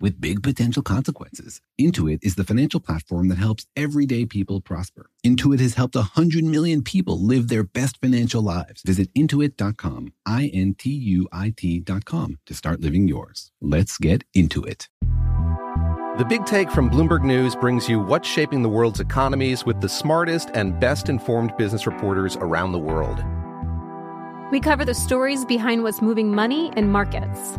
with big potential consequences. Intuit is the financial platform that helps everyday people prosper. Intuit has helped 100 million people live their best financial lives. Visit intuit.com, I N T U I T.com to start living yours. Let's get into it. The Big Take from Bloomberg News brings you what's shaping the world's economies with the smartest and best informed business reporters around the world. We cover the stories behind what's moving money and markets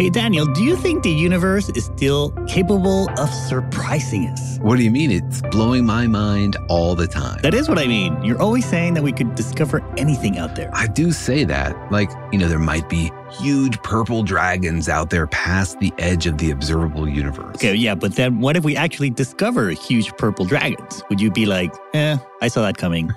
Hey, Daniel, do you think the universe is still capable of surprising us? What do you mean? It's blowing my mind all the time. That is what I mean. You're always saying that we could discover anything out there. I do say that. Like, you know, there might be huge purple dragons out there past the edge of the observable universe. Okay, yeah, but then what if we actually discover huge purple dragons? Would you be like, eh, I saw that coming?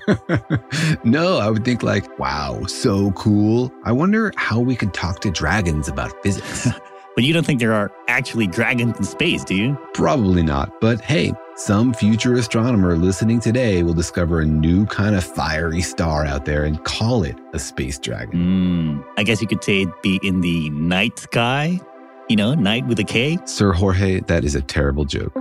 no, I would think like, wow, so cool. I wonder how we could talk to dragons about physics. but you don't think there are actually dragons in space, do you? Probably not. But hey, some future astronomer listening today will discover a new kind of fiery star out there and call it a space dragon. Mm, I guess you could say it'd be in the night sky. You know, night with a K. Sir Jorge, that is a terrible joke.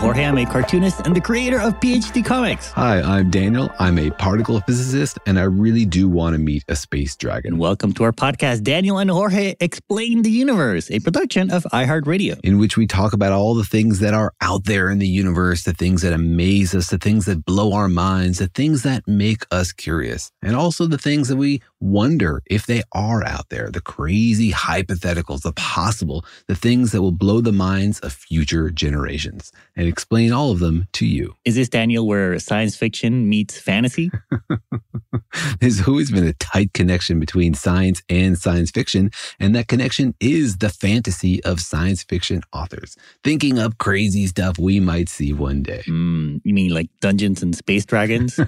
Jorge. I'm a cartoonist and the creator of PhD Comics. Hi, I'm Daniel. I'm a particle physicist, and I really do want to meet a space dragon. welcome to our podcast, Daniel and Jorge Explain the Universe, a production of iHeartRadio, in which we talk about all the things that are out there in the universe, the things that amaze us, the things that blow our minds, the things that make us curious, and also the things that we wonder if they are out there, the crazy hypotheticals, the possible, the things that will blow the minds of future generations. And explain all of them to you. Is this, Daniel, where science fiction meets fantasy? There's always been a tight connection between science and science fiction, and that connection is the fantasy of science fiction authors, thinking up crazy stuff we might see one day. Mm, you mean like Dungeons and Space Dragons?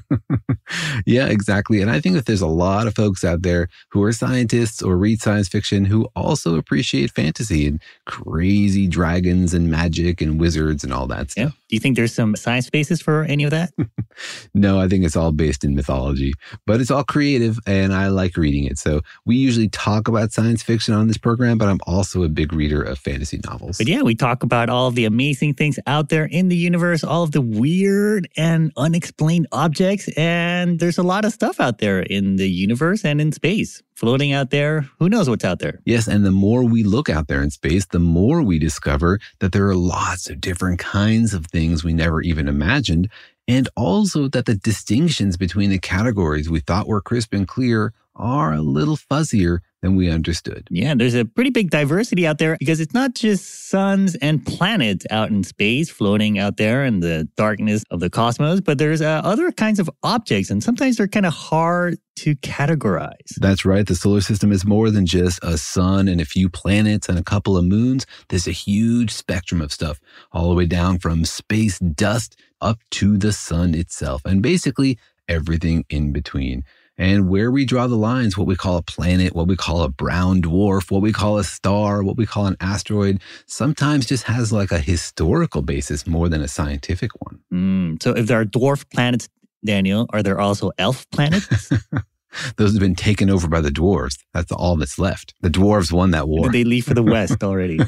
yeah, exactly. And I think that there's a lot of folks out there who are scientists or read science fiction who also appreciate fantasy and crazy dragons and magic and wizards and all that stuff. Yeah. Do you think there's some science basis for any of that? no, I think it's all based in mythology, but it's all creative and I like reading it. So we usually talk about science fiction on this program, but I'm also a big reader of fantasy novels. But yeah, we talk about all the amazing things out there in the universe, all of the weird and unexplained objects. And there's a lot of stuff out there in the universe and in space floating out there. Who knows what's out there? Yes. And the more we look out there in space, the more we discover that there are lots of different kinds of things we never even imagined. And also that the distinctions between the categories we thought were crisp and clear are a little fuzzier than we understood. Yeah, there's a pretty big diversity out there because it's not just suns and planets out in space floating out there in the darkness of the cosmos, but there's uh, other kinds of objects, and sometimes they're kind of hard to categorize. That's right. The solar system is more than just a sun and a few planets and a couple of moons. There's a huge spectrum of stuff, all the way down from space dust up to the sun itself, and basically everything in between. And where we draw the lines, what we call a planet, what we call a brown dwarf, what we call a star, what we call an asteroid, sometimes just has like a historical basis more than a scientific one. Mm, so if there are dwarf planets, Daniel, are there also elf planets? Those have been taken over by the dwarves. That's all that's left. The dwarves won that war. Did they leave for the west already?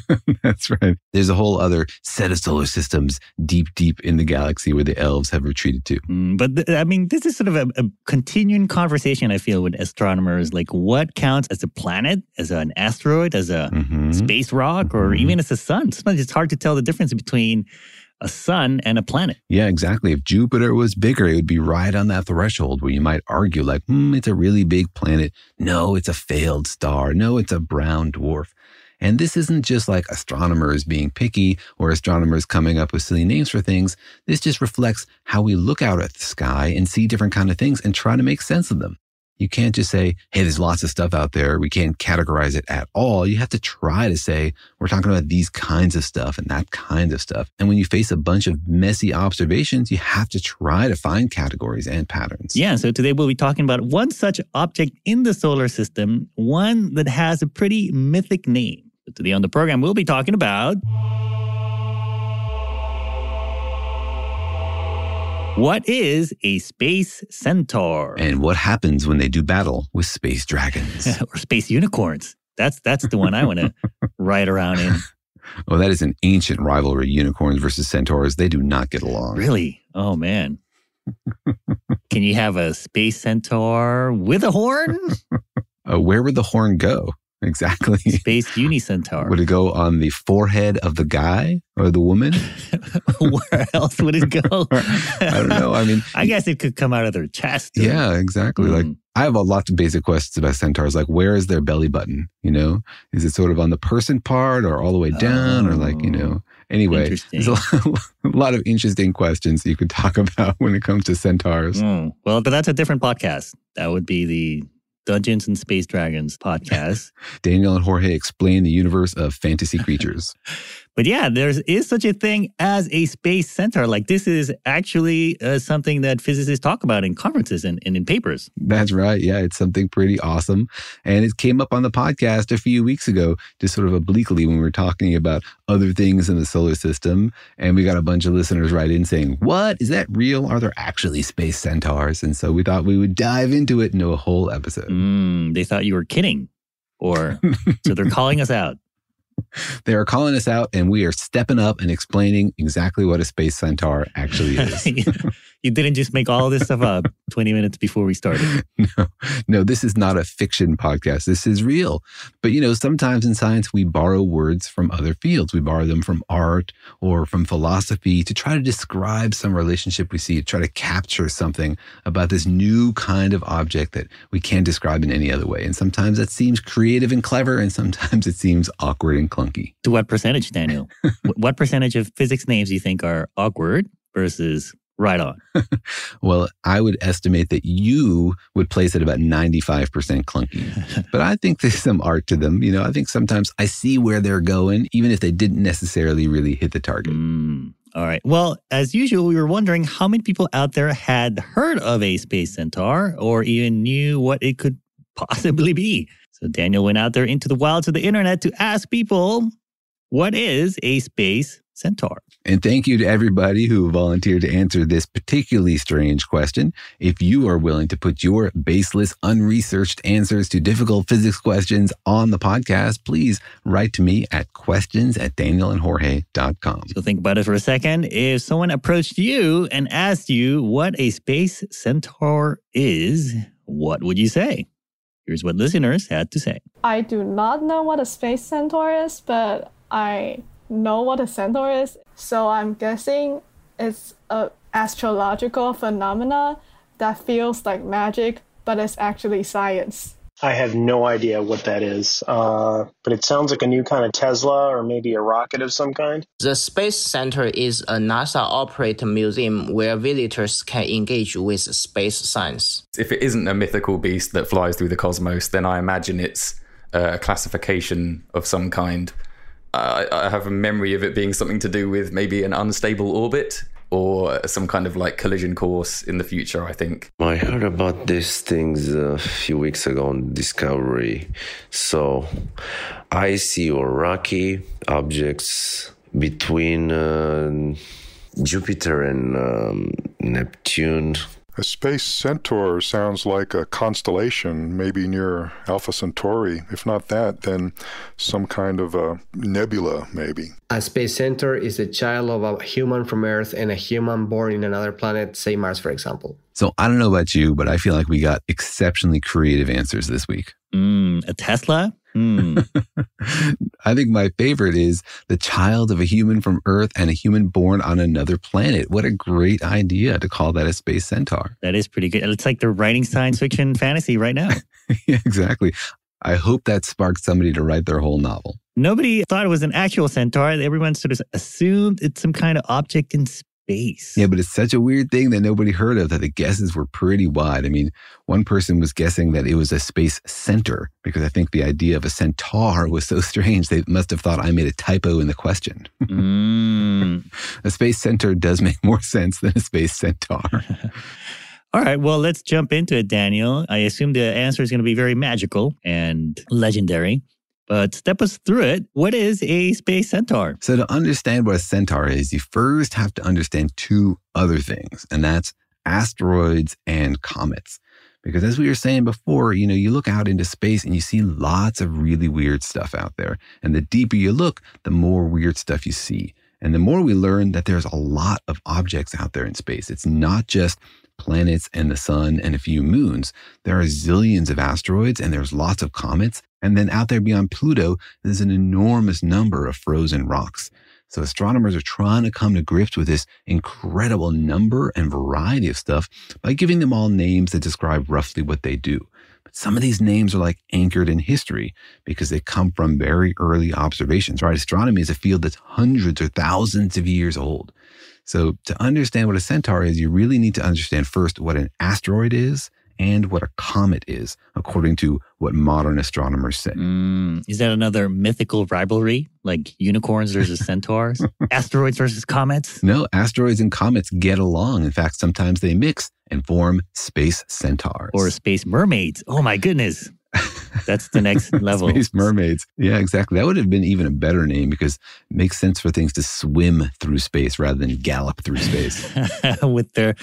that's right. There's a whole other set of solar systems deep, deep in the galaxy where the elves have retreated to. Mm, but th- I mean, this is sort of a, a, continuing conversation, I feel, with astronomers. Like, what counts as a planet, as an asteroid, as a mm-hmm. space rock, or mm-hmm. even as a sun? Sometimes it's hard to tell the difference between a sun and a planet. Yeah, exactly. If Jupiter was bigger, it would be right on that threshold where you might argue, like, hmm, it's a really big planet. No, it's a failed star. No, it's a brown dwarf. And this isn't just like astronomers being picky or astronomers coming up with silly names for things. This just reflects how we look out at the sky and see different kind of things and try to make sense of them. You can't just say, hey, there's lots of stuff out there. We can't categorize it at all. You have to try to say, we're talking about these kinds of stuff and that kind of stuff. And when you face a bunch of messy observations, you have to try to find categories and patterns. Yeah. So today we'll be talking about one such object in the solar system, one that has a pretty mythic name. So today on the program, we'll be talking about. What is a space centaur? And what happens when they do battle with space dragons? or space unicorns. That's that's the one I want to ride around in. Oh, that is an ancient rivalry, unicorns versus centaurs. They do not get along. Really? Oh man. Can you have a space centaur with a horn? Uh, where would the horn go? Exactly. Space Unicentaur. Would it go on the forehead of the guy or the woman? Where else would it go? I don't know. I mean, I guess it could come out of their chest. Yeah, exactly. Mm. Like, hmm. I have a lot of basic questions about centaurs. Like, where is their belly button? You know, is it sort of on the person part or all the way down, oh, or like, you know? Oh, anyway, there's a lot, a lot, of interesting questions you could talk about when it comes to centaurs. Mm. Well, but that's a different podcast. That would be the Dungeons and Space Dragons podcast. Daniel and Jorge explain the universe of fantasy creatures. But yeah, there is such a thing as a space centaur. Like this is actually uh, something that physicists talk about in conferences and, and in papers. That's right. Yeah, it's something pretty awesome. And it came up on the podcast a few weeks ago, just sort of obliquely when we were talking about other things in the solar system. And we got a bunch of listeners write in saying, What? Is that real? Are there actually space centaurs? And so we thought we would dive into it into a whole episode. Mm, they thought you were kidding. Or so they're calling us out. They are calling us out, and we are stepping up and explaining exactly what a space centaur actually is. You didn't just make all this stuff up 20 minutes before we started. No, no, this is not a fiction podcast. This is real. But, you know, sometimes in science, we borrow words from other fields. We borrow them from art or from philosophy to try to describe some relationship we see, to try to capture something about this new kind of object that we can't describe in any other way. And sometimes that seems creative and clever, and sometimes it seems awkward and clunky. To what percentage, Daniel? what percentage of physics names do you think are awkward versus right on? well, I would estimate that you would place it about 95% clunky. but I think there's some art to them. You know, I think sometimes I see where they're going, even if they didn't necessarily really hit the target. Mm. All right. Well, as usual, we were wondering how many people out there had heard of a space centaur or even knew what it could possibly be. So Daniel went out there into the wilds of the internet to ask people, what is a space centaur? And thank you to everybody who volunteered to answer this particularly strange question. If you are willing to put your baseless, unresearched answers to difficult physics questions on the podcast, please write to me at questions at danielandjorge.com. So think about it for a second. If someone approached you and asked you what a space centaur is, what would you say? Here's what listeners had to say. I do not know what a space centaur is, but I know what a centaur is. So I'm guessing it's a astrological phenomena that feels like magic, but it's actually science. I have no idea what that is, uh, but it sounds like a new kind of Tesla or maybe a rocket of some kind. The Space Center is a NASA operated museum where visitors can engage with space science. If it isn't a mythical beast that flies through the cosmos, then I imagine it's a classification of some kind. I have a memory of it being something to do with maybe an unstable orbit or some kind of like collision course in the future, I think. I heard about these things a few weeks ago on Discovery. So, icy or rocky objects between uh, Jupiter and um, Neptune a space centaur sounds like a constellation, maybe near Alpha Centauri. If not that, then some kind of a nebula, maybe. A space centaur is the child of a human from Earth and a human born in another planet, say Mars, for example. So I don't know about you, but I feel like we got exceptionally creative answers this week. Mm, a Tesla? Mm. I think my favorite is the child of a human from Earth and a human born on another planet. What a great idea to call that a space centaur. That is pretty good. It's like they're writing science fiction fantasy right now. yeah, exactly. I hope that sparked somebody to write their whole novel. Nobody thought it was an actual centaur. Everyone sort of assumed it's some kind of object in space space. Yeah, but it's such a weird thing that nobody heard of that the guesses were pretty wide. I mean, one person was guessing that it was a space center because I think the idea of a centaur was so strange. They must have thought I made a typo in the question. Mm. a space center does make more sense than a space centaur. All right, well, let's jump into it, Daniel. I assume the answer is going to be very magical and legendary. But step us through it. What is a space centaur? So, to understand what a centaur is, you first have to understand two other things, and that's asteroids and comets. Because as we were saying before, you know, you look out into space and you see lots of really weird stuff out there. And the deeper you look, the more weird stuff you see. And the more we learn that there's a lot of objects out there in space. It's not just planets and the sun and a few moons. There are zillions of asteroids and there's lots of comets. And then out there beyond Pluto, there's an enormous number of frozen rocks. So astronomers are trying to come to grips with this incredible number and variety of stuff by giving them all names that describe roughly what they do. But some of these names are like anchored in history because they come from very early observations, right? Astronomy is a field that's hundreds or thousands of years old. So to understand what a centaur is, you really need to understand first what an asteroid is and what a comet is, according to what modern astronomers say. Mm, is that another mythical rivalry, like unicorns versus centaurs, asteroids versus comets? No, asteroids and comets get along. In fact, sometimes they mix and form space centaurs or space mermaids. Oh my goodness. That's the next level. Space mermaids. Yeah, exactly. That would have been even a better name because it makes sense for things to swim through space rather than gallop through space. with their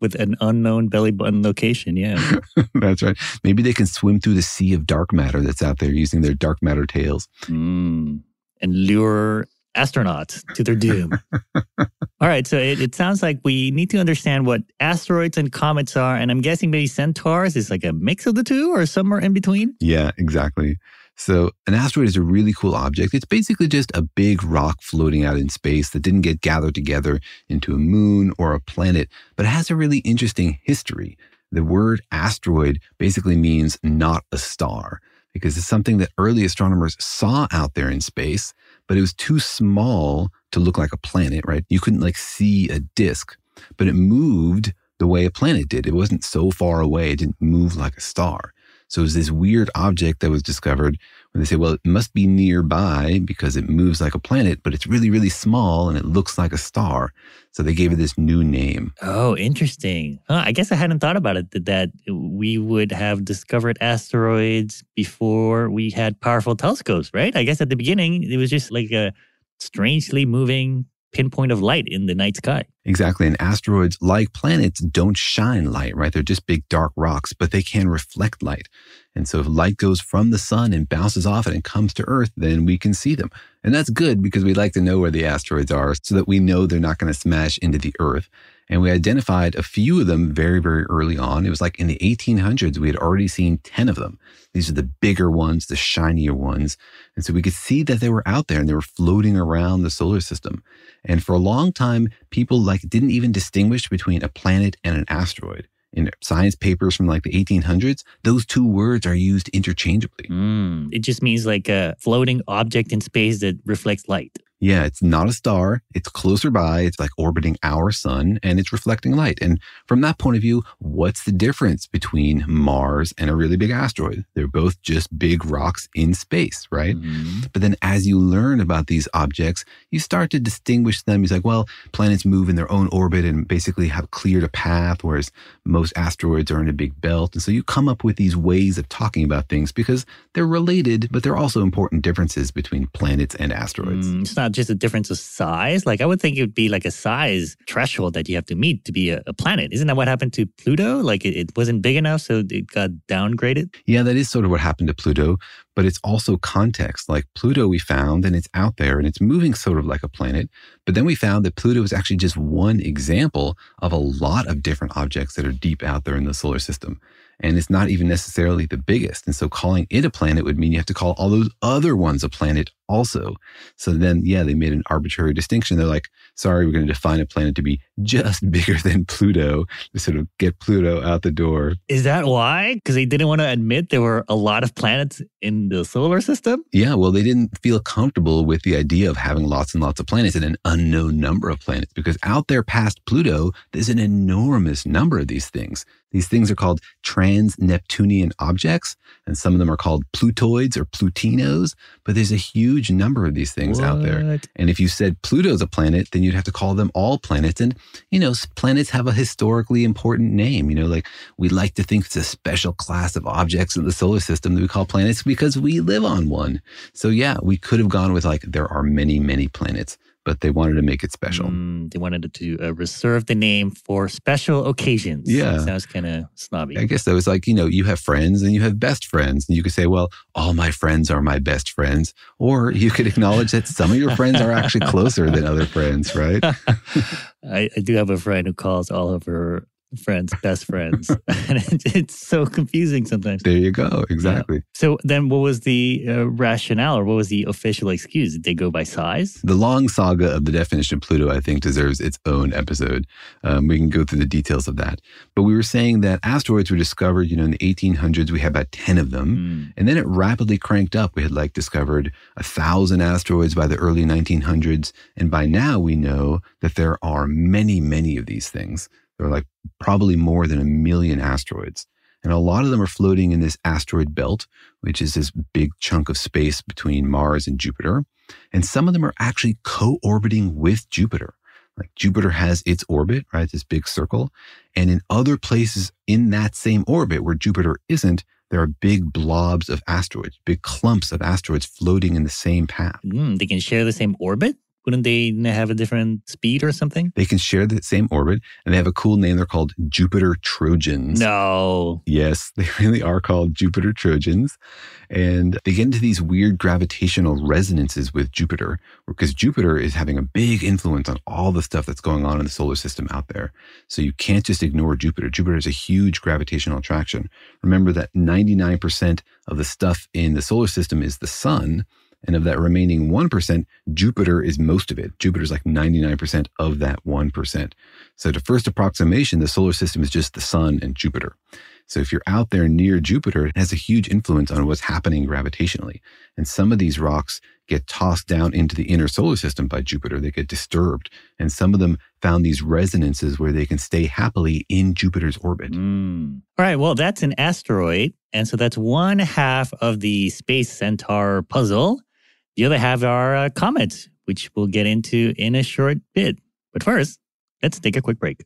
with an unknown belly button location, yeah. that's right. Maybe they can swim through the sea of dark matter that's out there using their dark matter tails. Mm. And lure astronauts to their doom. All right, so it, it sounds like we need to understand what asteroids and comets are, and I'm guessing maybe centaurs is like a mix of the two or somewhere in between. Yeah, exactly. So, an asteroid is a really cool object. It's basically just a big rock floating out in space that didn't get gathered together into a moon or a planet, but it has a really interesting history. The word asteroid basically means not a star because it's something that early astronomers saw out there in space but it was too small to look like a planet, right? You couldn't like see a disk, but it moved the way a planet did. It wasn't so far away. It didn't move like a star. So it was this weird object that was discovered when they say, well, it must be nearby because it moves like a planet, but it's really, really small and it looks like a star. So they gave it this new name. Oh, interesting. Huh, I guess I hadn't thought about it that, that we would have discovered asteroids before we had powerful telescopes, right? I guess at the beginning, it was just like a strangely moving pinpoint of light in the night sky. Exactly. And asteroids, like planets, don't shine light, right? They're just big dark rocks, but they can reflect light. And so if light goes from the sun and bounces off it and comes to Earth, then we can see them. And that's good because we'd like to know where the asteroids are so that we know they're not going to smash into the Earth. And we identified a few of them very, very early on. It was like in the 1800s, we had already seen 10 of them. These are the bigger ones, the shinier ones. And so we could see that they were out there and they were floating around the solar system. And for a long time, people like didn't even distinguish between a planet and an asteroid in science papers from like the 1800s, those two words are used interchangeably. Mm, it just means like a floating object in space that reflects light. Yeah, it's not a star. It's closer by. It's like orbiting our sun and it's reflecting light. And from that point of view, what's the difference between Mars and a really big asteroid? They're both just big rocks in space, right? Mm-hmm. But then as you learn about these objects, you start to distinguish them. He's like, well, planets move in their own orbit and basically have cleared a path, whereas most asteroids are in a big belt. And so you come up with these ways of talking about things because they're related, but they're also important differences between planets and asteroids. Mm, not just a difference of size. Like I would think it would be like a size threshold that you have to meet to be a, a planet. Isn't that what happened to Pluto? Like it, it wasn't big enough, so it got downgraded? Yeah, that is sort of what happened to Pluto but it's also context. Like Pluto, we found, and it's out there and it's moving sort of like a planet. But then we found that Pluto is actually just one example of a lot of different objects that are deep out there in the solar system and it's not even necessarily the biggest. And so calling it a planet would mean you have to call all those other ones a planet also. So then, yeah, they made an arbitrary distinction. They're like, sorry, we're going to define a planet to be just bigger than Pluto to sort of get Pluto out the door. Is that why? Because they didn't want to admit there were a lot of planets in the solar system? Yeah, well, they didn't feel comfortable with the idea of having lots and lots of planets and an unknown number of planets because out there past Pluto, there's an enormous number of these things. These things are called trans Neptunian objects, and some of them are called Plutoids or Plutinos, but there's a huge number of these things what? out there. And if you said Pluto's a planet, then you'd have to call them all planets. And, you know, planets have a historically important name. You know, like we like to think it's a special class of objects in the solar system that we call planets because we live on one. So, yeah, we could have gone with like, there are many, many planets but they wanted to make it special. Mm, they wanted to uh, reserve the name for special occasions. Yeah. That sounds kind of snobby. I guess that was like, you know, you have friends and you have best friends. And you could say, well, all my friends are my best friends. Or you could acknowledge that some of your friends are actually closer than other friends, right? I, I do have a friend who calls all of her friends, best friends. and it's so confusing sometimes. There you go. Exactly. Yeah. So then what was the uh, rationale or what was the official excuse? Did they go by size? The long saga of the definition of Pluto, I think, deserves its own episode. Um, we can go through the details of that. But we were saying that asteroids were discovered, you know, in the 1800s, we had about 10 of them. Mm. And then it rapidly cranked up. We had like discovered a thousand asteroids by the early 1900s. And by now we know that there are many, many of these things. There are like probably more than a million asteroids. And a lot of them are floating in this asteroid belt, which is this big chunk of space between Mars and Jupiter. And some of them are actually co orbiting with Jupiter. Like Jupiter has its orbit, right? This big circle. And in other places in that same orbit where Jupiter isn't, there are big blobs of asteroids, big clumps of asteroids floating in the same path. Mm, they can share the same orbit? Wouldn't they have a different speed or something? They can share the same orbit and they have a cool name. They're called Jupiter Trojans. No. Yes, they really are called Jupiter Trojans. And they get into these weird gravitational resonances with Jupiter because Jupiter is having a big influence on all the stuff that's going on in the solar system out there. So you can't just ignore Jupiter. Jupiter is a huge gravitational attraction. Remember that 99% of the stuff in the solar system is the sun. And of that remaining 1%, Jupiter is most of it. Jupiter is like 99% of that 1%. So, to first approximation, the solar system is just the sun and Jupiter. So, if you're out there near Jupiter, it has a huge influence on what's happening gravitationally. And some of these rocks get tossed down into the inner solar system by Jupiter. They get disturbed. And some of them found these resonances where they can stay happily in Jupiter's orbit. Mm. All right. Well, that's an asteroid. And so that's one half of the Space Centaur puzzle. The other half are uh, comets, which we'll get into in a short bit. But first, let's take a quick break.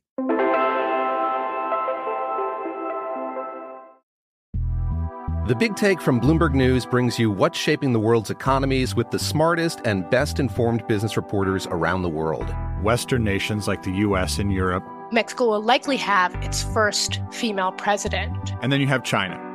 The Big Take from Bloomberg News brings you what's shaping the world's economies with the smartest and best informed business reporters around the world. Western nations like the US and Europe. Mexico will likely have its first female president. And then you have China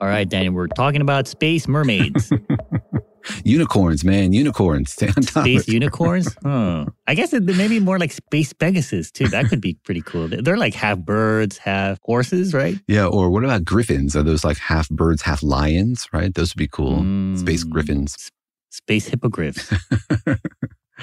All right, Daniel, we're talking about space mermaids. unicorns, man, unicorns. Space unicorns? Oh, I guess it maybe more like space Pegasus too. That could be pretty cool. They're like half birds, half horses, right? Yeah. Or what about griffins? Are those like half birds, half lions? Right? Those would be cool. Mm. Space griffins. Space hippogriffs.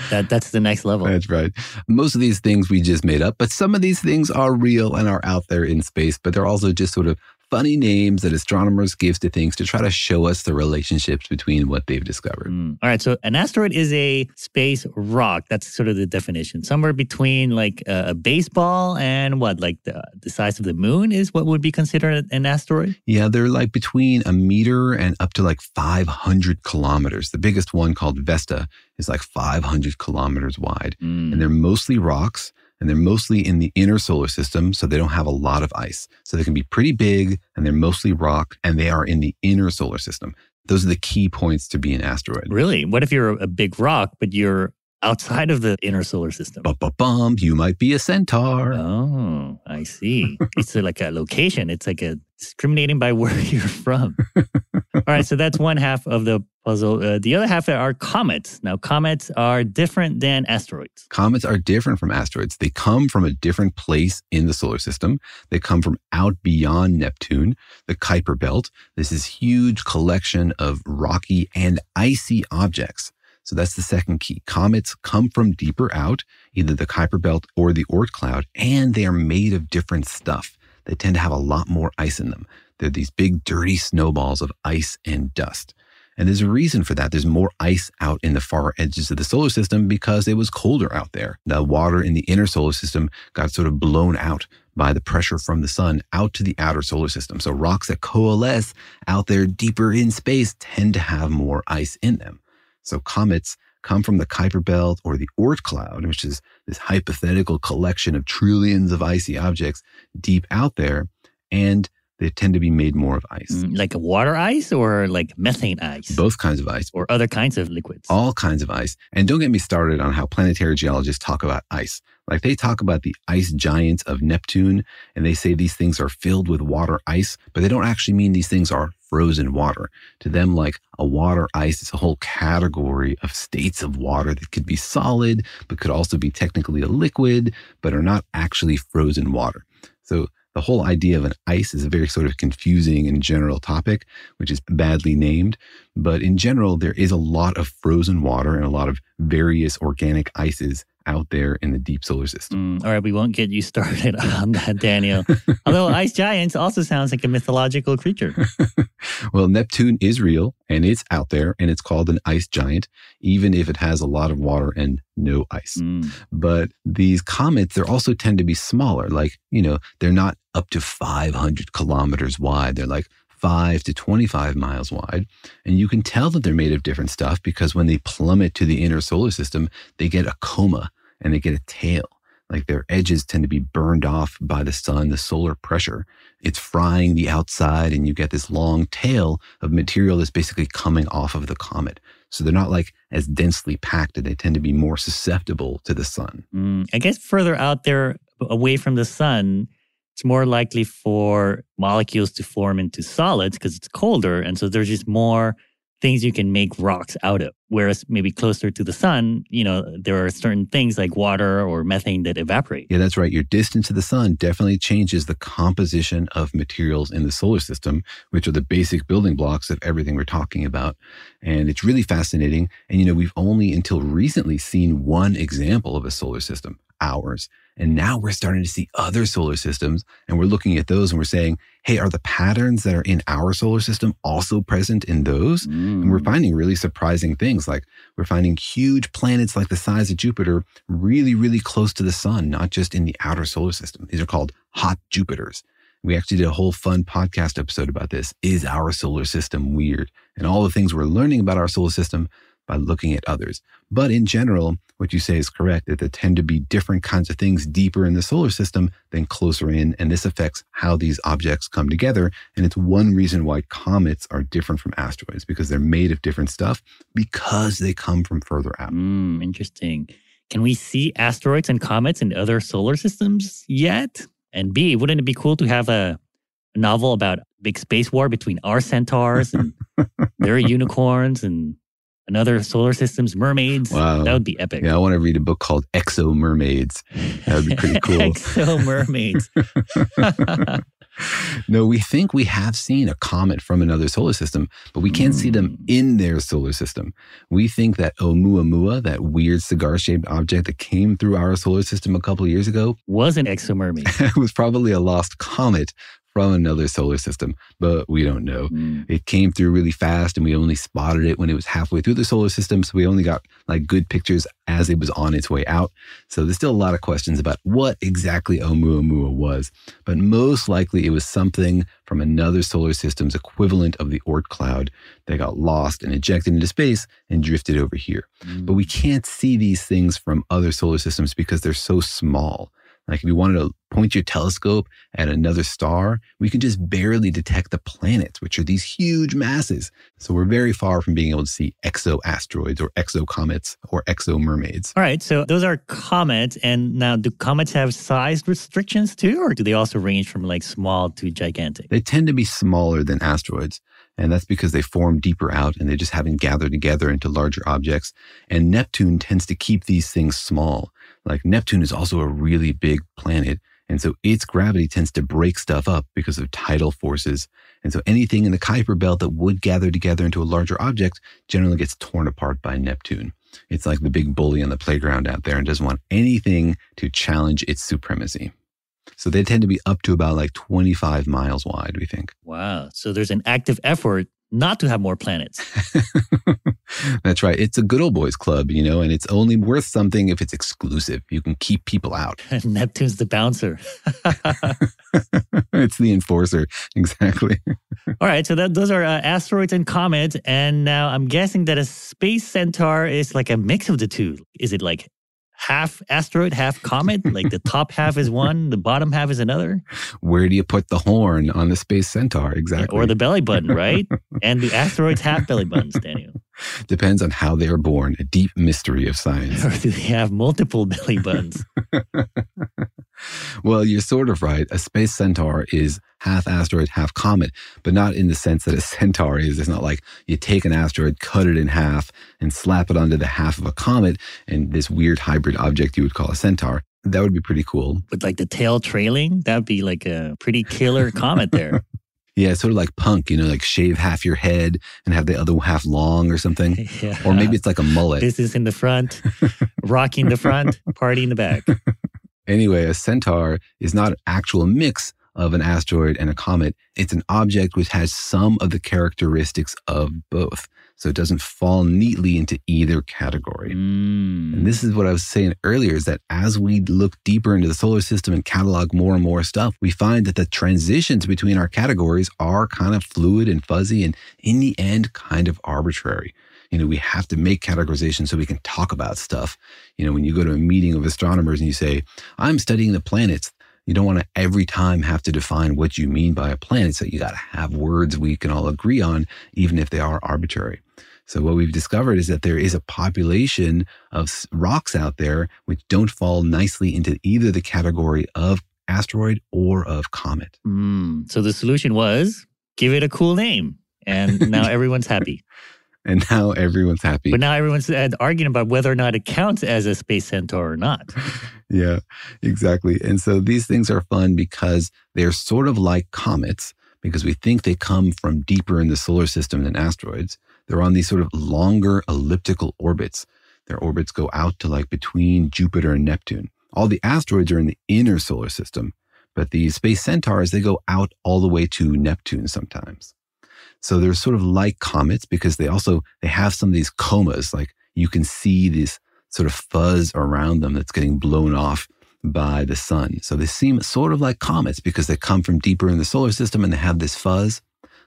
That that's the next level. That's right. Most of these things we just made up, but some of these things are real and are out there in space, but they're also just sort of funny names that astronomers give to things to try to show us the relationships between what they've discovered. Mm. All right, so an asteroid is a space rock. That's sort of the definition. Somewhere between like a, baseball and what, like the, the size of the moon is what would be considered an asteroid? Yeah, they're like between a meter and up to like 500 kilometers. The biggest one called Vesta is like 500 kilometers wide. Mm. And they're mostly rocks and they're mostly in the inner solar system, so they don't have a lot of ice. So they can be pretty big and they're mostly rock and they are in the inner solar system. Those are the key points to be an asteroid. Really? What if you're a big rock, but you're outside of the inner solar system? Bum, you might be a centaur. Oh, I see. it's like a location. It's like a discriminating by where you're from. All right, so that's one half of the puzzle. Uh, the other half are comets. Now, comets are different than asteroids. Comets are different from asteroids. They come from a different place in the solar system. They come from out beyond Neptune, the Kuiper Belt. This is huge collection of rocky and icy objects. So that's the second key. Comets come from deeper out, either the Kuiper Belt or the Oort cloud, and they are made of different stuff. They tend to have a lot more ice in them. They're these big, dirty snowballs of ice and dust. And there's a reason for that. There's more ice out in the far edges of the solar system because it was colder out there. The water in the inner solar system got sort of blown out by the pressure from the sun out to the outer solar system. So rocks that coalesce out there deeper in space tend to have more ice in them. So comets come from the Kuiper Belt or the Oort cloud, which is this hypothetical collection of trillions of icy objects deep out there. And they tend to be made more of ice. Mm, like water ice or like methane ice? Both kinds of ice. Or other kinds of liquids? All kinds of ice. And don't get me started on how planetary geologists talk about ice. Like they talk about the ice giants of Neptune and they say these things are filled with water ice, but they don't actually mean these things are frozen water. To them, like a water ice is a whole category of states of water that could be solid, but could also be technically a liquid, but are not actually frozen water. So the whole idea of an ice is a very sort of confusing and general topic, which is badly named. But in general, there is a lot of frozen water and a lot of various organic ices out there in the deep solar system. Mm, all right, we won't get you started on that, Daniel. Although ice giants also sounds like a mythological creature. well, Neptune is real and it's out there and it's called an ice giant, even if it has a lot of water and no ice. Mm. But these comets, they also tend to be smaller. Like, you know, they're not up to 500 kilometers wide. They're like 5 to 25 miles wide. And you can tell that they're made of different stuff because when they plummet to the inner solar system, they get a coma and they get a tail. Like their edges tend to be burned off by the sun, the solar pressure. It's frying the outside, and you get this long tail of material that's basically coming off of the comet. So they're not like as densely packed, and they tend to be more susceptible to the sun. Mm, I guess further out there, away from the sun, it's more likely for molecules to form into solids because it's colder. And so there's just more things you can make rocks out of. Whereas maybe closer to the sun, you know, there are certain things like water or methane that evaporate. Yeah, that's right. Your distance to the sun definitely changes the composition of materials in the solar system, which are the basic building blocks of everything we're talking about. And it's really fascinating. And, you know, we've only until recently seen one example of a solar system, ours. And now we're starting to see other solar systems and we're looking at those and we're saying, hey, are the patterns that are in our solar system also present in those? Mm. And we're finding really surprising things. Like we're finding huge planets like the size of Jupiter really, really close to the sun, not just in the outer solar system. These are called hot Jupiters. We actually did a whole fun podcast episode about this. Is our solar system weird? And all the things we're learning about our solar system by looking at others. But in general, what you say is correct that there tend to be different kinds of things deeper in the solar system than closer in. And this affects how these objects come together. And it's one reason why comets are different from asteroids because they're made of different stuff because they come from further out. Mm, interesting. Can we see asteroids and comets in other solar systems yet? And B, wouldn't it be cool to have a, a novel about big space war between our centaurs and their unicorns and another solar system's mermaids. Wow. That would be epic. Yeah, I want to read a book called Exo Mermaids. That would be pretty cool. Exo Mermaids. no, we think we have seen a comet from another solar system, but we can't mm. see them hmm. in their solar system. We think that Oumuamua, that weird cigar shaped object that came through our solar system a couple years ago, was an exomermaid. it was probably a lost comet from another solar system, but we don't know. Mm. It came through really fast and we only spotted it when it was halfway through the solar system. So we only got like good pictures as it was on its way out. So there's still a lot of questions about what exactly Oumuamua was, but most likely it was something from another solar system's equivalent of the Oort cloud that got lost and ejected into space and drifted over here. Mm. But we can't see these things from other solar systems because they're so small. Like if you wanted to point your telescope at another star, we can just barely detect the planets, which are these huge masses. So we're very far from being able to see exo asteroids or exo comets or exo mermaids. All right. So those are comets. And now do comets have size restrictions too, or do they also range from like small to gigantic? They tend to be smaller than asteroids. And that's because they form deeper out and they just haven't gathered together into larger objects. And Neptune tends to keep these things small. Like Neptune is also a really big planet. And so its gravity tends to break stuff up because of tidal forces. And so anything in the Kuiper belt that would gather together into a larger object generally gets torn apart by Neptune. It's like the big bully on the playground out there and doesn't want anything to challenge its supremacy. So they tend to be up to about like 25 miles wide, we think. Wow. So there's an active effort not to have more planets. That's right. It's a good old boys club, you know, and it's only worth something if it's exclusive. You can keep people out. Neptune's the bouncer. it's the enforcer. Exactly. All right. So that, those are uh, asteroids and comets. And now I'm guessing that a space centaur is like a mix of the two. Is it like half asteroid, half comet? like the top half is one, the bottom half is another? Where do you put the horn on the space centaur? Exactly. Or the belly button, right? and the asteroids have belly buttons, Daniel. Depends on how they are born. A deep mystery of science. Or do they have multiple belly buttons? well, you're sort of right. A space centaur is half asteroid, half comet, but not in the sense that a centaur is. It's not like you take an asteroid, cut it in half, and slap it onto the half of a comet, and this weird hybrid object you would call a centaur. That would be pretty cool. With like the tail trailing, that would be like a pretty killer comet there. Yeah, sort of like punk, you know, like shave half your head and have the other half long or something. Yeah. Or maybe it's like a mullet. This is in the front, rocking the front, party in the back. Anyway, a centaur is not an actual mix of an asteroid and a comet. It's an object which has some of the characteristics of both. So it doesn't fall neatly into either category. Mm. And this is what I was saying earlier is that as we look deeper into the solar system and catalog more and more stuff, we find that the transitions between our categories are kind of fluid and fuzzy and in the end kind of arbitrary. You know, we have to make categorization so we can talk about stuff. You know, when you go to a meeting of astronomers and you say, I'm studying the planets, you don't want to every time have to define what you mean by a planet. So you got to have words we can all agree on, even if they are arbitrary. So what we've discovered is that there is a population of rocks out there which don't fall nicely into either the category of asteroid or of comet. Mm. So the solution was give it a cool name. And now everyone's happy. And now everyone's happy. But now everyone's uh, arguing about whether or not it counts as a space centaur or not. yeah, exactly. And so these things are fun because they're sort of like comets because we think they come from deeper in the solar system than asteroids. They're on these sort of longer elliptical orbits. Their orbits go out to like between Jupiter and Neptune. All the asteroids are in the inner solar system, but these space centaurs, they go out all the way to Neptune sometimes. So they're sort of like comets because they also they have some of these comas. Like you can see this sort of fuzz around them that's getting blown off by the sun. So they seem sort of like comets because they come from deeper in the solar system and they have this fuzz.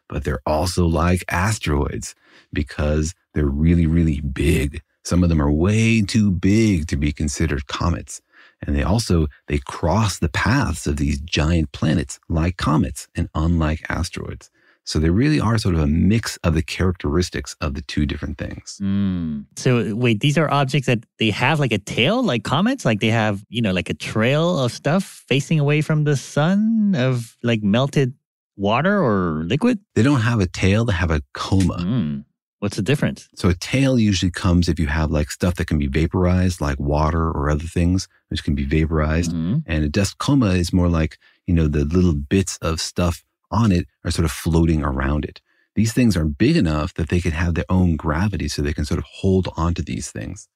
But they're also like asteroids because they're really, really big. Some of them are way too big to be considered comets. And they also they cross the paths of these giant planets like comets and unlike asteroids. So they really are sort of a mix of the characteristics of the two different things. Mm. So wait, these are objects that they have like a tail, like comets, like they have, you know, like a trail of stuff facing away from the sun of like melted water or liquid? They don't have a tail, they have a coma. Mm. What's the difference? So a tail usually comes if you have like stuff that can be vaporized, like water or other things, which can be vaporized. Mm-hmm. And a dust coma is more like, you know, the little bits of stuff on it are sort of floating around it. These things are big enough that they can have their own gravity so they can sort of hold onto these things.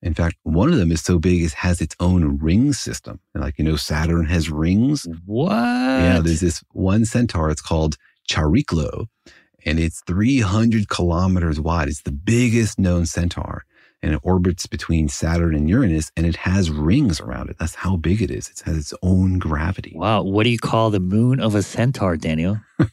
In fact, one of them is so big it has its own ring system. Like, you know, Saturn has rings. What? Yeah, there's this one centaur. It's called Chariklo, and it's 300 kilometers wide. It's the biggest known centaur, and it orbits between Saturn and Uranus, and it has rings around it. That's how big it is. It has its own gravity. Wow. What do you call the moon of a centaur, Daniel?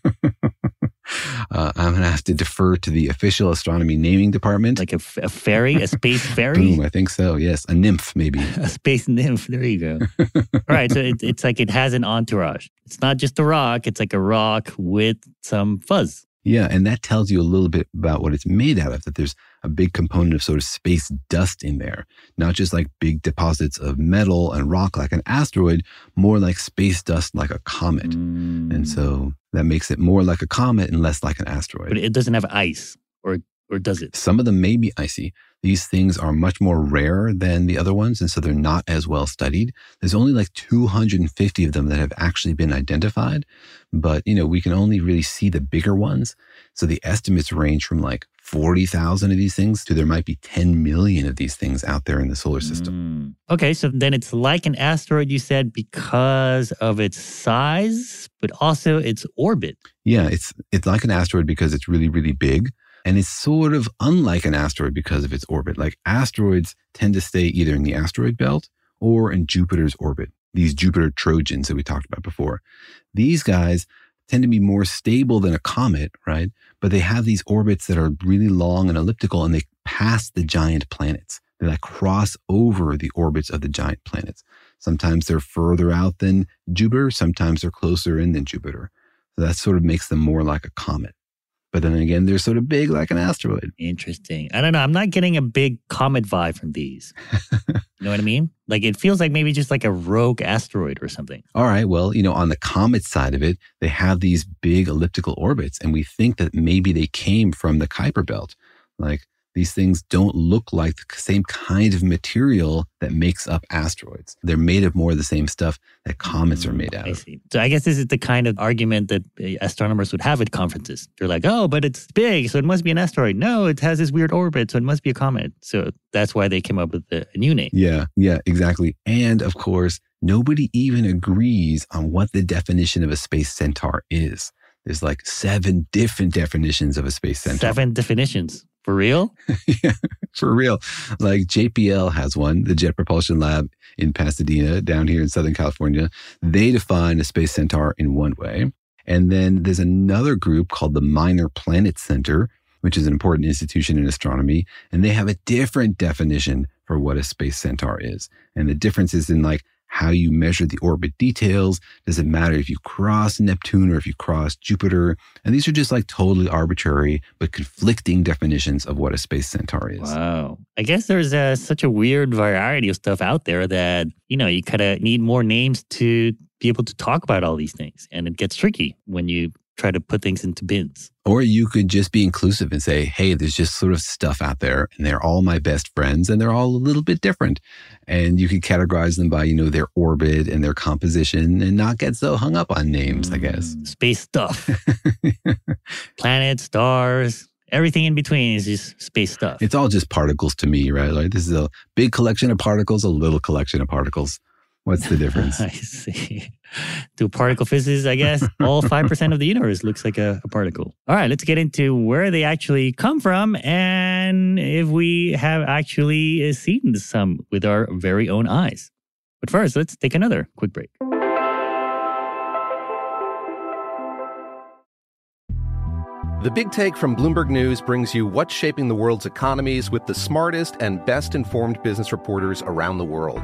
Uh, I'm going to have to defer to the official astronomy naming department. Like a, f- a fairy, a space fairy? Boom, I think so. Yes, a nymph, maybe. a space nymph. There you go. All right. So it, it's like it has an entourage. It's not just a rock, it's like a rock with some fuzz. Yeah, and that tells you a little bit about what it's made out of, that there's a big component of sort of space dust in there, not just like big deposits of metal and rock like an asteroid, more like space dust like a comet. Mm. And so that makes it more like a comet and less like an asteroid. But it doesn't have ice, or or does it? Some of them may be icy. These things are much more rare than the other ones, and so they're not as well studied. There's only like 250 of them that have actually been identified, but you know we can only really see the bigger ones. So the estimates range from like 40,000 of these things to there might be 10 million of these things out there in the solar system. Mm. Okay, so then it's like an asteroid, you said, because of its size, but also its orbit. Yeah, it's it's like an asteroid because it's really really big. And it's sort of unlike an asteroid because of its orbit. Like asteroids tend to stay either in the asteroid belt or in Jupiter's orbit. These Jupiter Trojans that we talked about before. These guys tend to be more stable than a comet, right? But they have these orbits that are really long and elliptical and they pass the giant planets. They like cross over the orbits of the giant planets. Sometimes they're further out than Jupiter, sometimes they're closer in than Jupiter. So that sort of makes them more like a comet. But then again, they're sort of big like an asteroid. Interesting. I don't know. I'm not getting a big comet vibe from these. you know what I mean? Like it feels like maybe just like a rogue asteroid or something. All right. Well, you know, on the comet side of it, they have these big elliptical orbits, and we think that maybe they came from the Kuiper belt. Like these things don't look like the same kind of material that makes up asteroids. They're made of more of the same stuff that comets are made out I of. see. So I guess this is the kind of argument that uh, astronomers would have at conferences. They're like, oh, but it's big, so it must be an asteroid. No, it has this weird orbit, so it must be a comet. So that's why they came up with a new name. Yeah, yeah, exactly. And of course, nobody even agrees on what the definition of a space centaur is. There's like seven different definitions of a space centaur. Seven definitions For real? yeah, for real. Like JPL has one, the Jet Propulsion Lab in Pasadena, down here in Southern California. They define a space centaur in one way. And then there's another group called the Minor Planet Center, which is an important institution in astronomy. And they have a different definition for what a space centaur is. And the difference is in like how you measure the orbit details. Does it matter if you cross Neptune or if you cross Jupiter? And these are just like totally arbitrary but conflicting definitions of what a space centaur is. Wow. I guess there's uh, such a weird variety of stuff out there that, you know, you kind of need more names to be able to talk about all these things. And it gets tricky when you try to put things into bins. Or you could just be inclusive and say, hey, there's just sort of stuff out there and they're all my best friends and they're all a little bit different. And you could categorize them by, you know, their orbit and their composition and not get so hung up on names, I guess. Mm, space stuff. Planets, stars, everything in between is just space stuff. It's all just particles to me, right? Like this is a big collection of particles, a little collection of particles. What's the difference? I see. To particle physicists, I guess all 5% of the universe looks like a, a, particle. All right, let's get into where they actually come from and if we have actually seen some with our very own eyes. But first, let's take another quick break. The Big Take from Bloomberg News brings you what's shaping the world's economies with the smartest and best informed business reporters around the world.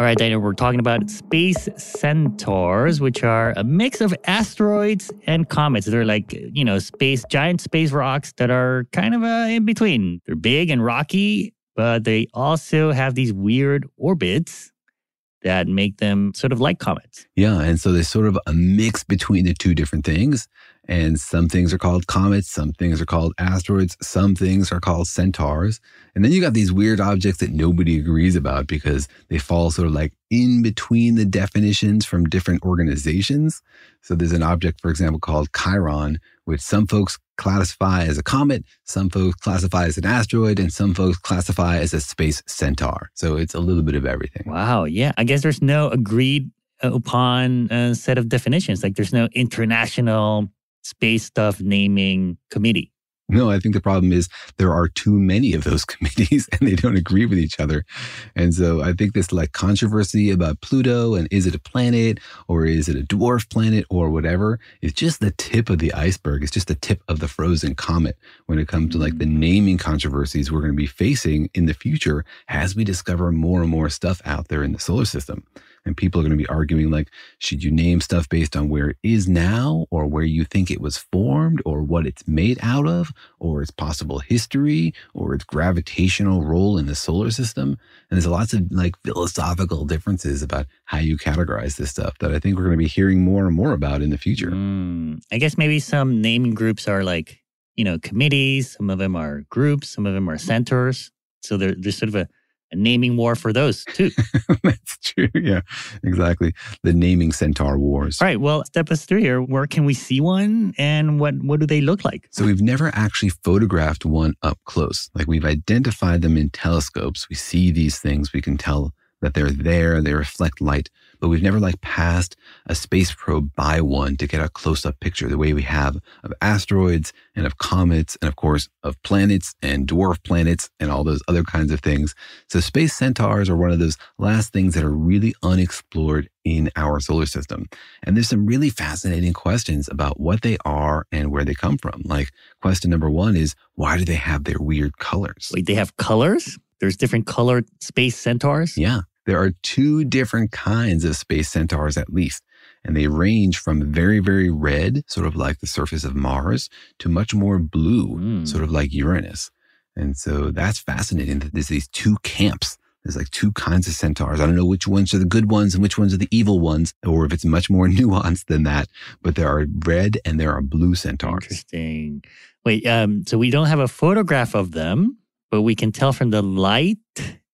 All right, Daniel, we're talking about space centaurs, which are a mix of asteroids and comets. They're like, you know, space, giant space rocks that are kind of uh, in between. They're big and rocky, but they also have these weird orbits that make them sort of like comets. Yeah. And so there's sort of a mix between the two different things. And some things are called comets, some things are called asteroids, some things are called centaurs. And then you got these weird objects that nobody agrees about because they fall sort of like in between the definitions from different organizations. So there's an object, for example, called Chiron, which some folks classify as a comet, some folks classify as an asteroid, and some folks classify as a space centaur. So it's a little bit of everything. Wow. Yeah. I guess there's no agreed upon uh, set of definitions. Like there's no international space stuff naming committee. No, I think the problem is there are too many of those committees and they don't agree with each other. And so I think this like controversy about Pluto and is it a planet or is it a dwarf planet or whatever is just the tip of the iceberg. It's just the tip of the frozen comet when it comes to like the mm. naming controversies we're going to be facing in the future as we discover more and more stuff out there in the solar system. And people are going to be arguing like, should you name stuff based on where it is now or where you think it was formed or what it's made out of or its possible history or its gravitational role in the solar system? And there's lots of like philosophical differences about how you categorize this stuff that I think we're going to be hearing more and more about in the future. Mm, I guess maybe some naming groups are like, you know, committees, some of them are groups, some of them are centers. So there, there's sort of a a naming war for those too. That's true. Yeah, exactly. The naming centaur wars. All right. Well, step us through here. Where can we see one, and what what do they look like? So we've never actually photographed one up close. Like we've identified them in telescopes. We see these things. We can tell that they're there. They reflect light but we've never like passed a space probe by one to get a close up picture the way we have of asteroids and of comets and of course of planets and dwarf planets and all those other kinds of things. So space centaurs are one of those last things that are really unexplored in our solar system. And there's some really fascinating questions about what they are and where they come from. Like question number one is why do they have their weird colors? Wait, they have colors? There's different colored space centaurs? Yeah. There are two different kinds of space centaurs, at least, and they range from very, very red, sort of like the surface of Mars, to much more blue, mm. sort of like Uranus. And so that's fascinating that there's these two camps. There's like two kinds of centaurs. I don't know which ones are the good ones and which ones are the evil ones, or if it's much more nuanced than that. But there are red and there are blue centaurs. Interesting. Wait, um, so we don't have a photograph of them, but we can tell from the light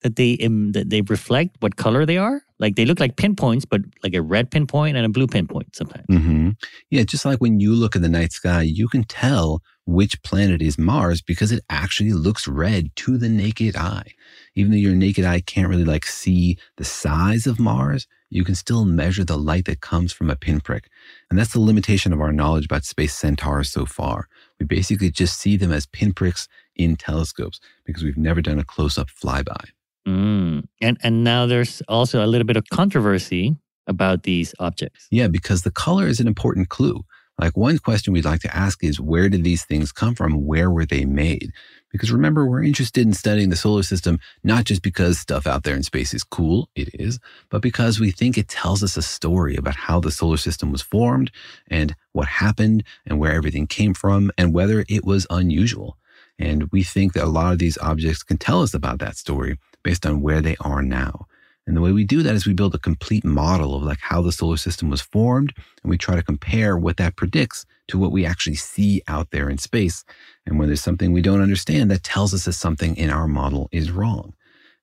that they um, that they reflect what color they are? Like they look like pinpoints, but like a red pinpoint and a blue pinpoint sometimes. Mm-hmm. Yeah, just like when you look at the night sky, you can tell which planet is Mars because it actually looks red to the naked eye. Even though your naked eye can't really like see the size of Mars, you can still measure the light that comes from a pinprick. And that's the limitation of our knowledge about space centaurs so far. We basically just see them as pinpricks in telescopes because we've never done a close up flyby. Mm. And and now there's also a little bit of controversy about these objects. Yeah, because the color is an important clue. Like one question we'd like to ask is where did these things come from? Where were they made? Because remember, we're interested in studying the solar system not just because stuff out there in space is cool, it is, but because we think it tells us a story about how the solar system was formed and what happened and where everything came from and whether it was unusual. And we think that a lot of these objects can tell us about that story based on where they are now. And the way we do that is we build a complete model of like how the solar system was formed and we try to compare what that predicts to what we actually see out there in space. And when there's something we don't understand, that tells us that something in our model is wrong.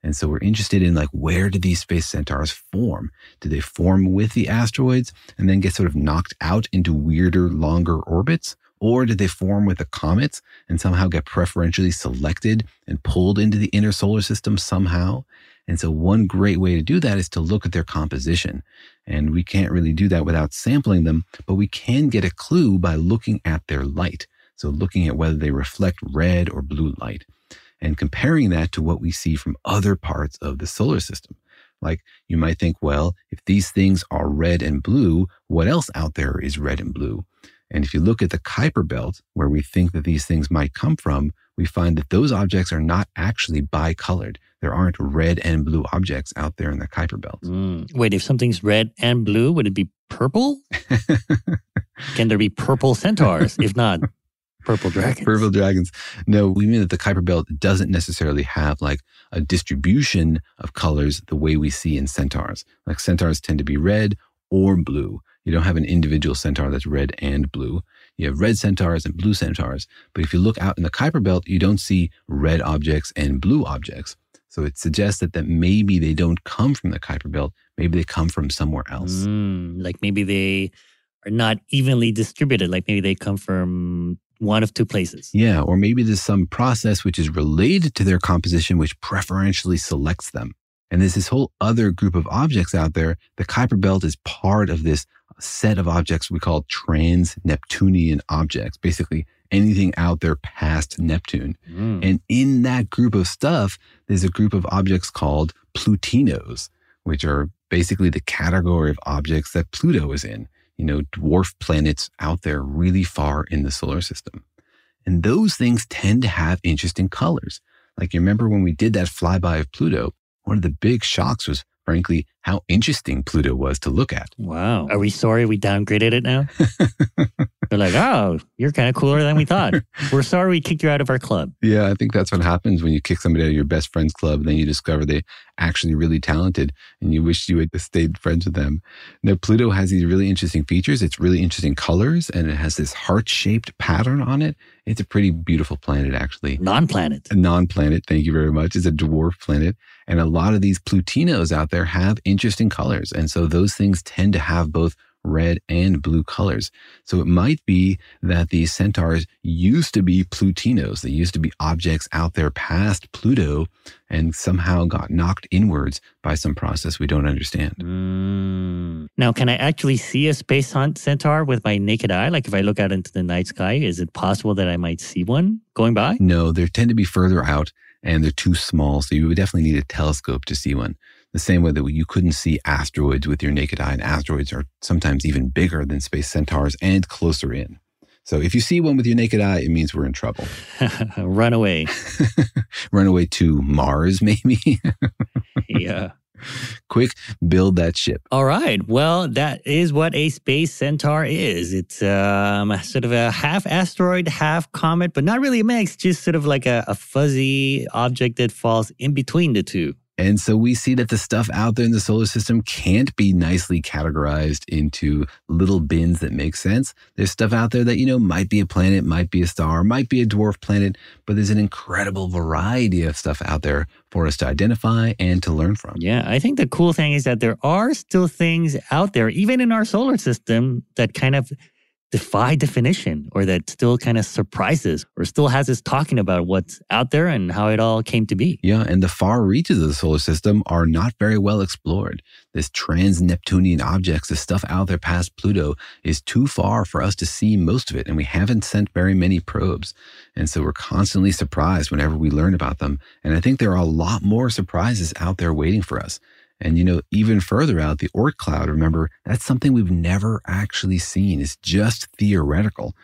And so we're interested in like where did these space centaurs form? Did they form with the asteroids and then get sort of knocked out into weirder, longer orbits? Or did they form with the comets and somehow get preferentially selected and pulled into the inner solar system somehow? And so, one great way to do that is to look at their composition. And we can't really do that without sampling them, but we can get a clue by looking at their light. So, looking at whether they reflect red or blue light and comparing that to what we see from other parts of the solar system. Like you might think, well, if these things are red and blue, what else out there is red and blue? And if you look at the Kuiper belt, where we think that these things might come from, we find that those objects are not actually bicolored. There aren't red and blue objects out there in the Kuiper belt. Mm. Wait, if something's red and blue, would it be purple? Can there be purple centaurs? if not, purple dragons. Purple dragons. No, we mean that the Kuiper belt doesn't necessarily have like a distribution of colors the way we see in centaurs. Like centaurs tend to be red or blue. You don't have an individual centaur that's red and blue. You have red centaurs and blue centaurs. But if you look out in the Kuiper belt, you don't see red objects and blue objects. So it suggests that, that maybe they don't come from the Kuiper belt. Maybe they come from somewhere else. Mm, like maybe they are not evenly distributed. Like maybe they come from one of two places. Yeah. Or maybe there's some process which is related to their composition which preferentially selects them. And there's this whole other group of objects out there. The Kuiper Belt is part of this set of objects we call trans Neptunian objects, basically anything out there past Neptune. Mm. And in that group of stuff, there's a group of objects called Plutinos, which are basically the category of objects that Pluto is in, you know, dwarf planets out there really far in the solar system. And those things tend to have interesting colors. Like you remember when we did that flyby of Pluto, one of the big shocks was frankly how interesting Pluto was to look at. Wow. Are we sorry we downgraded it now? They're like, oh, you're kind of cooler than we thought. We're sorry we kicked you out of our club. Yeah, I think that's what happens when you kick somebody out of your best friend's club and then you discover they're actually really talented and you wish you had stayed friends with them. Now, Pluto has these really interesting features. It's really interesting colors and it has this heart shaped pattern on it. It's a pretty beautiful planet, actually. Non planet. A non planet. Thank you very much. It's a dwarf planet. And a lot of these Plutinos out there have interesting colors. And so those things tend to have both red and blue colors. So it might be that these centaurs used to be Plutinos. They used to be objects out there past Pluto and somehow got knocked inwards by some process we don't understand. Mm. Now, can I actually see a space hunt centaur with my naked eye? Like if I look out into the night sky, is it possible that I might see one going by? No, they tend to be further out and they're too small. So you would definitely need a telescope to see one. The same way that you couldn't see asteroids with your naked eye, and asteroids are sometimes even bigger than space centaurs and closer in. So if you see one with your naked eye, it means we're in trouble. Run away. Run away to Mars, maybe. yeah. Quick, build that ship. All right. Well, that is what a space centaur is. It's um, sort of a half asteroid, half comet, but not really a mix, just sort of like a, a fuzzy object that falls in between the two. And so we see that the stuff out there in the solar system can't be nicely categorized into little bins that make sense. There's stuff out there that, you know, might be a planet, might be a star, might be a dwarf planet, but there's an incredible variety of stuff out there for us to identify and to learn from. Yeah, I think the cool thing is that there are still things out there, even in our solar system, that kind of defy definition or that still kind of surprises or still has us talking about what's out there and how it all came to be. Yeah, and the far reaches of the solar system are not very well explored. This trans Neptunian objects, the stuff out there past Pluto, is too far for us to see most of it, and we haven't sent very many probes. And so we're constantly surprised whenever we learn about them. And I think there are a lot more surprises out there waiting for us. And, you know, even further out, the Oort cloud, remember, that's something we've never actually seen. It's just theoretical.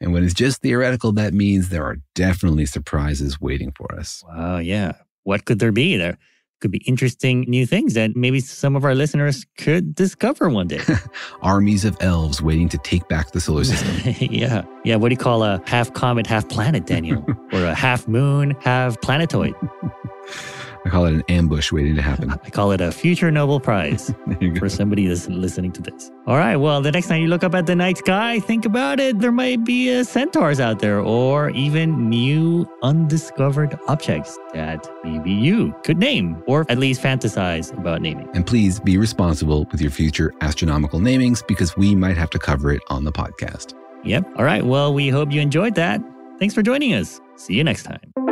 And when it's just theoretical, that means there are definitely surprises waiting for us. Wow, yeah. What could there be? There could be interesting new things that maybe some of our listeners could discover one day. Armies of elves waiting to take back the solar system. yeah. Yeah. What do you call a half comet, half planet, Daniel? or a half moon, half planetoid? I call it an ambush waiting to happen. I call it a future Nobel Prize for somebody that's listening to this. All right. Well, the next time you look up at the night sky, think about it. There might be uh, centaurs out there or even new undiscovered objects that maybe you could name or at least fantasize about naming. And please be responsible with your future astronomical namings because we might have to cover it on the podcast. Yep. All right. Well, we hope you enjoyed that. Thanks for joining us. See you next time.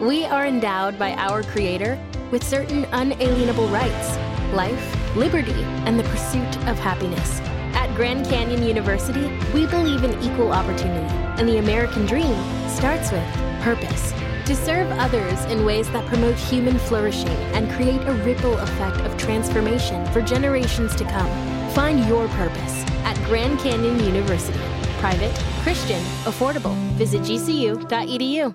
We are endowed by our Creator with certain unalienable rights life, liberty, and the pursuit of happiness. At Grand Canyon University, we believe in equal opportunity, and the American dream starts with purpose. To serve others in ways that promote human flourishing and create a ripple effect of transformation for generations to come. Find your purpose at Grand Canyon University. Private, Christian, affordable. Visit gcu.edu.